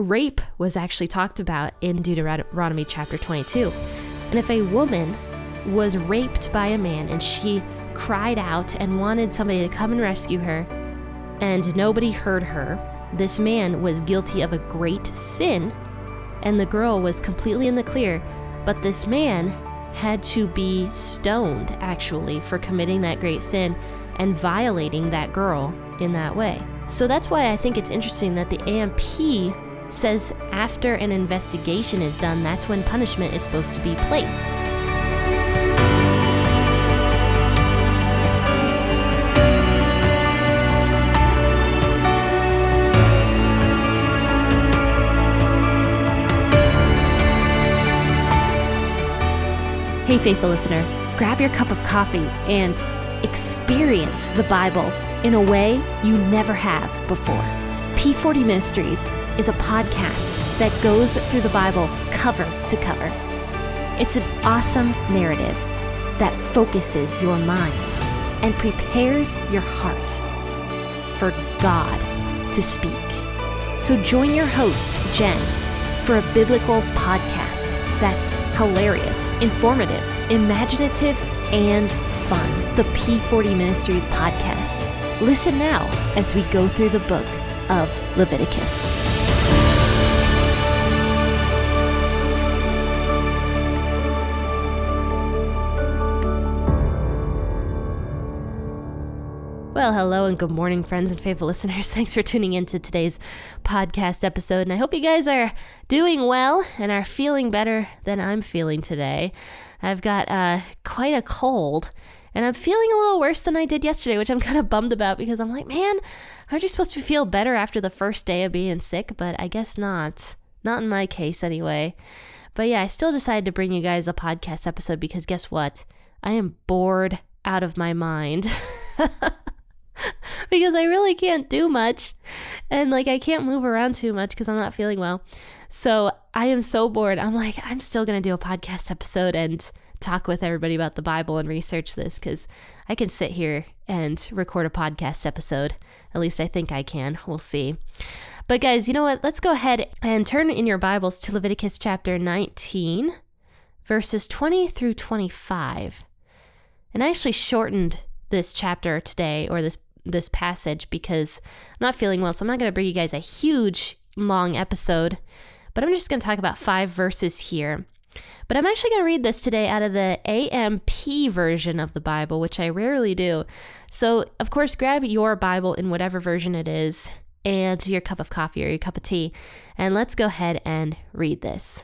rape was actually talked about in Deuteronomy chapter 22. And if a woman was raped by a man and she cried out and wanted somebody to come and rescue her, and nobody heard her, this man was guilty of a great sin, and the girl was completely in the clear. But this man had to be stoned, actually, for committing that great sin and violating that girl in that way. So that's why I think it's interesting that the AMP says after an investigation is done, that's when punishment is supposed to be placed. Hey, faithful listener, grab your cup of coffee and experience the Bible in a way you never have before. P40 Ministries is a podcast that goes through the Bible cover to cover. It's an awesome narrative that focuses your mind and prepares your heart for God to speak. So join your host, Jen, for a biblical podcast that's hilarious, informative, imaginative, and fun. The P40 Ministries podcast. Listen now as we go through the book of Leviticus. Well, hello and good morning, friends and faithful listeners. Thanks for tuning in to today's podcast episode. And I hope you guys are doing well and are feeling better than I'm feeling today. I've got uh, quite a cold and I'm feeling a little worse than I did yesterday, which I'm kind of bummed about because I'm like, man, aren't you supposed to feel better after the first day of being sick? But I guess not. Not in my case, anyway. But yeah, I still decided to bring you guys a podcast episode because guess what? I am bored out of my mind. because I really can't do much. And like I can't move around too much because I'm not feeling well. So I am so bored. I'm like, I'm still going to do a podcast episode and talk with everybody about the Bible and research this because I can sit here and record a podcast episode. At least I think I can. We'll see. But guys, you know what? Let's go ahead and turn in your Bibles to Leviticus chapter 19, verses 20 through 25. And I actually shortened this chapter today or this this passage because I'm not feeling well. So I'm not going to bring you guys a huge long episode, but I'm just going to talk about five verses here. But I'm actually going to read this today out of the AMP version of the Bible, which I rarely do. So, of course, grab your Bible in whatever version it is and your cup of coffee or your cup of tea, and let's go ahead and read this.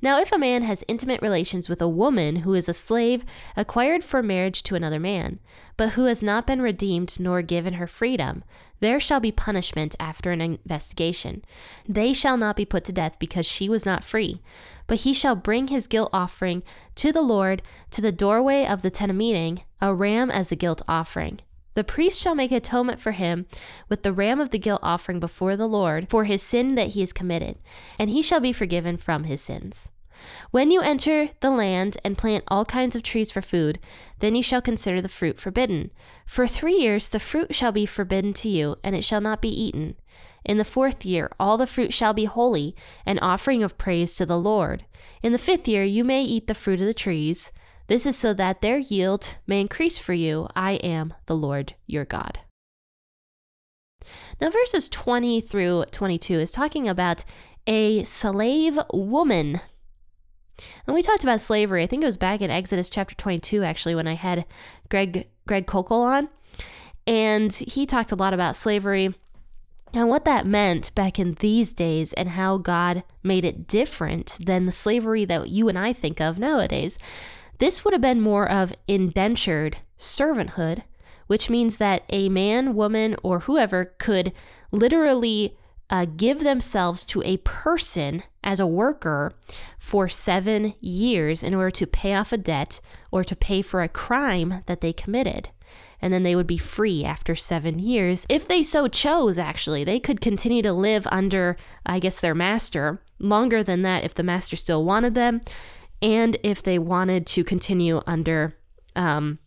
Now, if a man has intimate relations with a woman who is a slave acquired for marriage to another man, but who has not been redeemed nor given her freedom, there shall be punishment after an investigation. They shall not be put to death because she was not free, but he shall bring his guilt offering to the Lord to the doorway of the tent of meeting, a ram as a guilt offering. The priest shall make atonement for him with the ram of the guilt offering before the Lord for his sin that he has committed, and he shall be forgiven from his sins. When you enter the land and plant all kinds of trees for food, then you shall consider the fruit forbidden. For three years the fruit shall be forbidden to you, and it shall not be eaten. In the fourth year all the fruit shall be holy, an offering of praise to the Lord. In the fifth year you may eat the fruit of the trees. This is so that their yield may increase for you. I am the Lord your God. Now, verses 20 through 22 is talking about a slave woman. And we talked about slavery. I think it was back in Exodus chapter 22, actually, when I had Greg Greg Koukl on. And he talked a lot about slavery and what that meant back in these days and how God made it different than the slavery that you and I think of nowadays. This would have been more of indentured servanthood, which means that a man, woman, or whoever could literally uh, give themselves to a person as a worker for seven years in order to pay off a debt or to pay for a crime that they committed. And then they would be free after seven years. If they so chose, actually, they could continue to live under, I guess, their master longer than that if the master still wanted them and if they wanted to continue under um,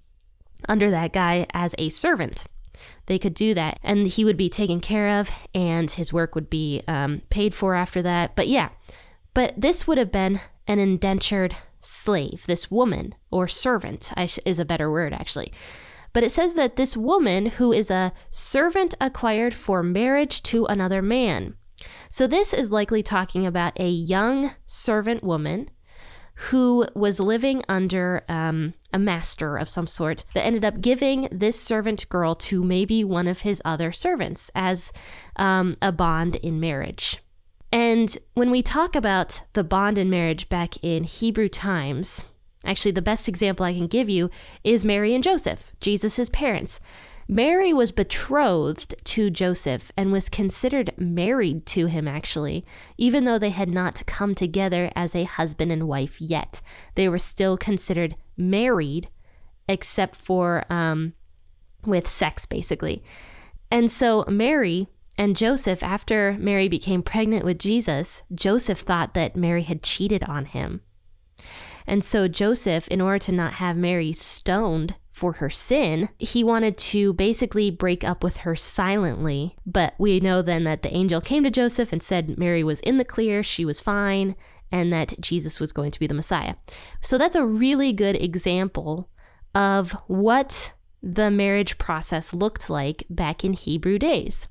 under that guy as a servant. they could do that. And he would be taken care of and his work would be um, paid for after that. But yeah, but this would have been an indentured slave, this woman or servant is a better word actually. But it says that this woman who is a servant acquired for marriage to another man. So this is likely talking about a young servant woman who was living under um, a master of some sort that ended up giving this servant girl to maybe one of his other servants as um, a bond in marriage. And when we talk about the bond in marriage back in Hebrew times, actually, the best example I can give you is Mary and Joseph, Jesus' parents. Mary was betrothed to Joseph and was considered married to him, actually, even though they had not come together as a husband and wife yet. They were still considered married, except for um, with sex, basically. And so Mary and Joseph, after Mary became pregnant with Jesus, Joseph thought that Mary had cheated on him. And so Joseph, in order to not have Mary stoned for her sin, he wanted to basically break up with her silently. But we know then that the angel came to Joseph and said Mary was in the clear, she was fine, and that Jesus was going to be the Messiah. So that's a really good example of what the marriage process looked like back in Hebrew days.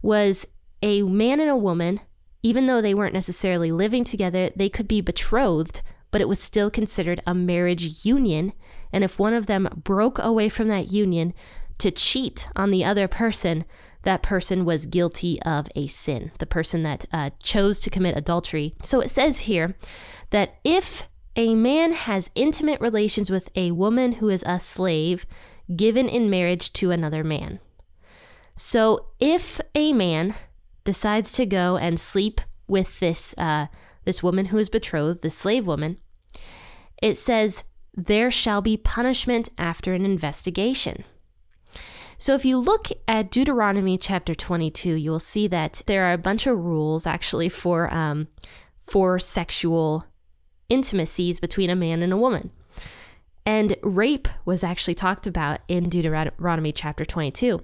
Was a man and a woman, even though they weren't necessarily living together, they could be betrothed but it was still considered a marriage union. And if one of them broke away from that union to cheat on the other person, that person was guilty of a sin, the person that uh, chose to commit adultery. So it says here that if a man has intimate relations with a woman who is a slave given in marriage to another man. So if a man decides to go and sleep with this uh, this woman who is betrothed, the slave woman, it says, There shall be punishment after an investigation. So if you look at Deuteronomy chapter 22, you will see that there are a bunch of rules actually for um, for sexual intimacies between a man and a woman. And rape was actually talked about in Deuteronomy chapter 22.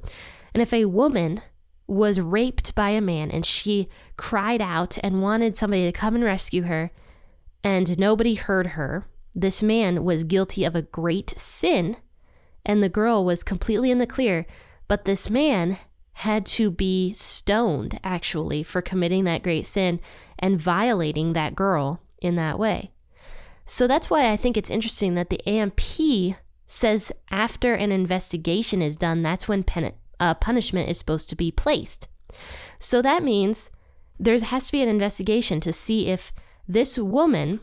And if a woman was raped by a man and she cried out and wanted somebody to come and rescue her, and nobody heard her. This man was guilty of a great sin, and the girl was completely in the clear. But this man had to be stoned, actually, for committing that great sin and violating that girl in that way. So that's why I think it's interesting that the AMP says after an investigation is done, that's when pen- uh, punishment is supposed to be placed. So that means there has to be an investigation to see if this woman,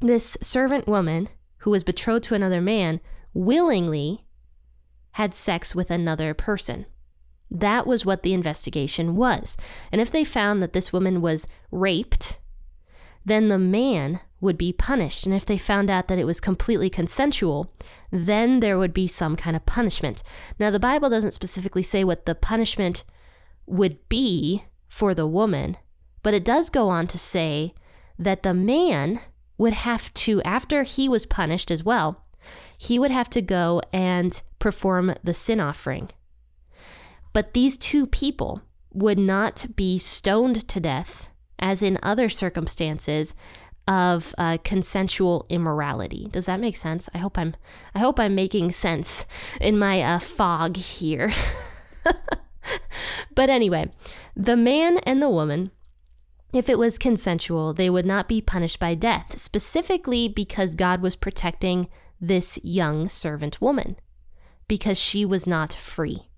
this servant woman who was betrothed to another man, willingly had sex with another person. That was what the investigation was. And if they found that this woman was raped, then the man would be punished. And if they found out that it was completely consensual, then there would be some kind of punishment. Now, the Bible doesn't specifically say what the punishment would be for the woman, but it does go on to say that the man would have to, after he was punished as well, he would have to go and perform the sin offering. But these two people would not be stoned to death, as in other circumstances of uh, consensual immorality. Does that make sense? I hope I'm I hope I'm making sense in my uh, fog here. but anyway, the man and the woman if it was consensual, they would not be punished by death, specifically because God was protecting this young servant woman, because she was not free.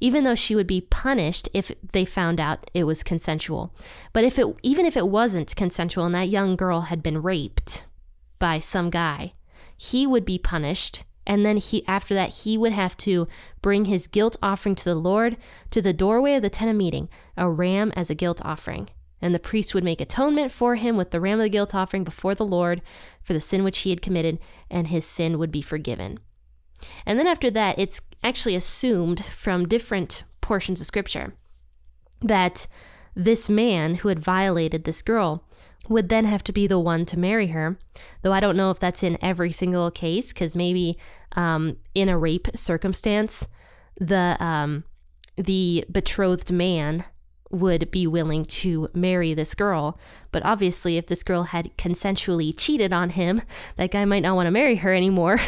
Even though she would be punished if they found out it was consensual. But if it even if it wasn't consensual and that young girl had been raped by some guy, he would be punished and then he after that he would have to bring his guilt offering to the Lord to the doorway of the tent of meeting, a ram as a guilt offering. And the priest would make atonement for him with the ram of the guilt offering before the Lord for the sin which he had committed, and his sin would be forgiven. And then after that, it's actually assumed from different portions of scripture that this man who had violated this girl would then have to be the one to marry her. Though I don't know if that's in every single case, because maybe um, in a rape circumstance, the um, the betrothed man would be willing to marry this girl. But obviously, if this girl had consensually cheated on him, that guy might not want to marry her anymore.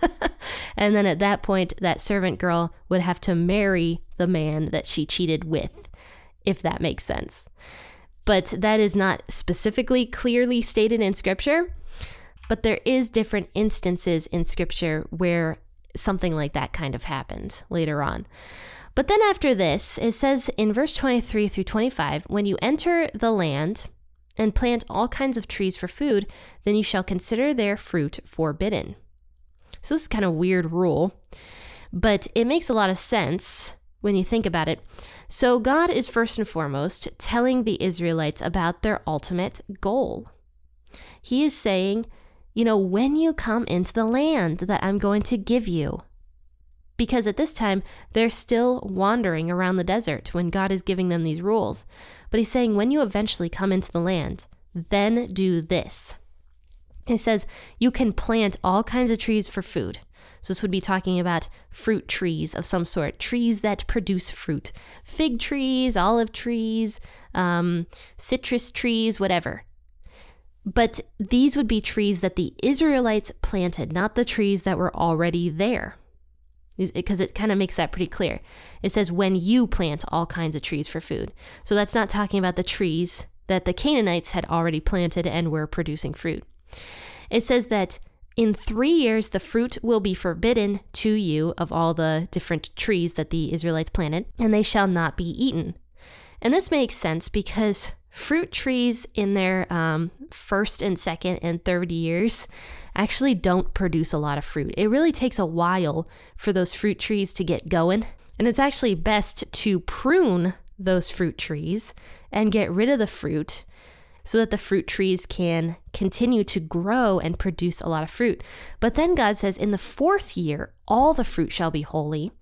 and then at that point, that servant girl would have to marry the man that she cheated with, if that makes sense. But that is not specifically clearly stated in scripture. But there is different instances in scripture where something like that kind of happened later on. But then after this, it says in verse 23 through 25 when you enter the land and plant all kinds of trees for food, then you shall consider their fruit forbidden. So this is kind of weird rule, but it makes a lot of sense when you think about it. So God is first and foremost telling the Israelites about their ultimate goal. He is saying, you know, when you come into the land that I'm going to give you, because at this time they're still wandering around the desert when God is giving them these rules. But he's saying, when you eventually come into the land, then do this. He says, you can plant all kinds of trees for food. So, this would be talking about fruit trees of some sort, trees that produce fruit, fig trees, olive trees, um, citrus trees, whatever. But these would be trees that the Israelites planted, not the trees that were already there because it kind of makes that pretty clear. It says when you plant all kinds of trees for food. So that's not talking about the trees that the Canaanites had already planted and were producing fruit. It says that in three years the fruit will be forbidden to you of all the different trees that the Israelites planted, and they shall not be eaten. And this makes sense because fruit trees in their um, first and second and third years actually don't produce a lot of fruit. It really takes a while for those fruit trees to get going. And it's actually best to prune those fruit trees and get rid of the fruit so that the fruit trees can continue to grow and produce a lot of fruit. But then God says, In the fourth year, all the fruit shall be holy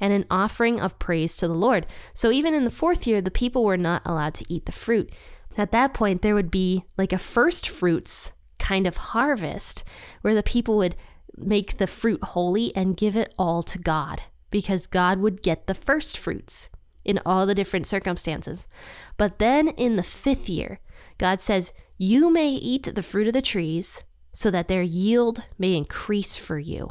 and an offering of praise to the Lord. So even in the fourth year, the people were not allowed to eat the fruit. At that point, there would be like a first fruits kind of harvest where the people would make the fruit holy and give it all to God because God would get the first fruits in all the different circumstances. But then in the fifth year, God says, You may eat the fruit of the trees so that their yield may increase for you.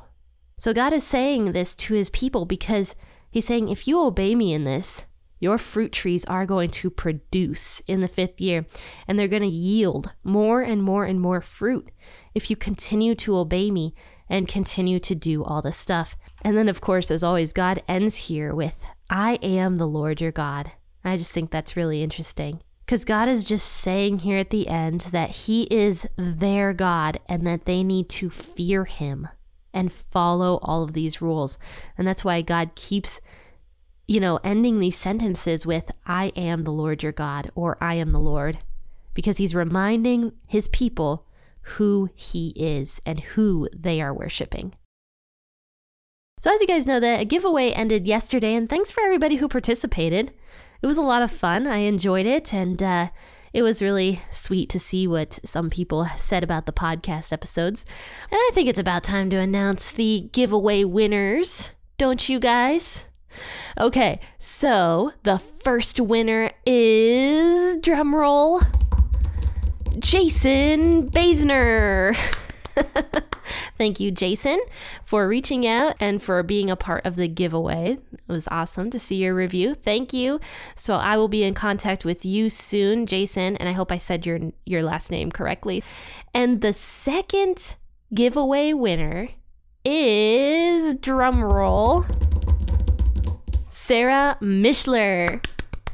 So God is saying this to his people because he's saying, If you obey me in this, your fruit trees are going to produce in the fifth year, and they're going to yield more and more and more fruit if you continue to obey me and continue to do all this stuff. And then, of course, as always, God ends here with, I am the Lord your God. I just think that's really interesting. Because God is just saying here at the end that He is their God and that they need to fear Him and follow all of these rules. And that's why God keeps you know, ending these sentences with, I am the Lord your God, or I am the Lord, because he's reminding his people who he is and who they are worshiping. So, as you guys know, the giveaway ended yesterday, and thanks for everybody who participated. It was a lot of fun. I enjoyed it, and uh, it was really sweet to see what some people said about the podcast episodes. And I think it's about time to announce the giveaway winners, don't you guys? Okay, so the first winner is drumroll Jason Basner. Thank you, Jason, for reaching out and for being a part of the giveaway. It was awesome to see your review. Thank you. So I will be in contact with you soon, Jason, and I hope I said your your last name correctly. And the second giveaway winner is drumroll Sarah Mishler.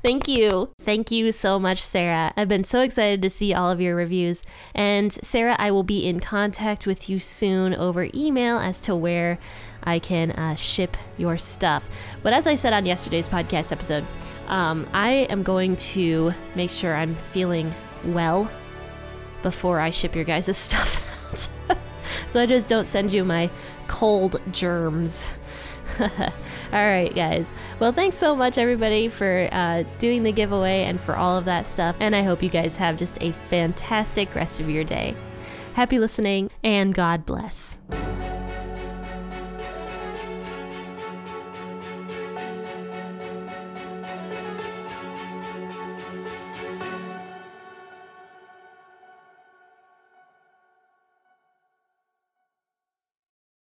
Thank you. Thank you so much, Sarah. I've been so excited to see all of your reviews. And Sarah, I will be in contact with you soon over email as to where I can uh, ship your stuff. But as I said on yesterday's podcast episode, um, I am going to make sure I'm feeling well before I ship your guys' stuff out. so I just don't send you my cold germs. all right, guys. Well, thanks so much, everybody, for uh, doing the giveaway and for all of that stuff. And I hope you guys have just a fantastic rest of your day. Happy listening, and God bless.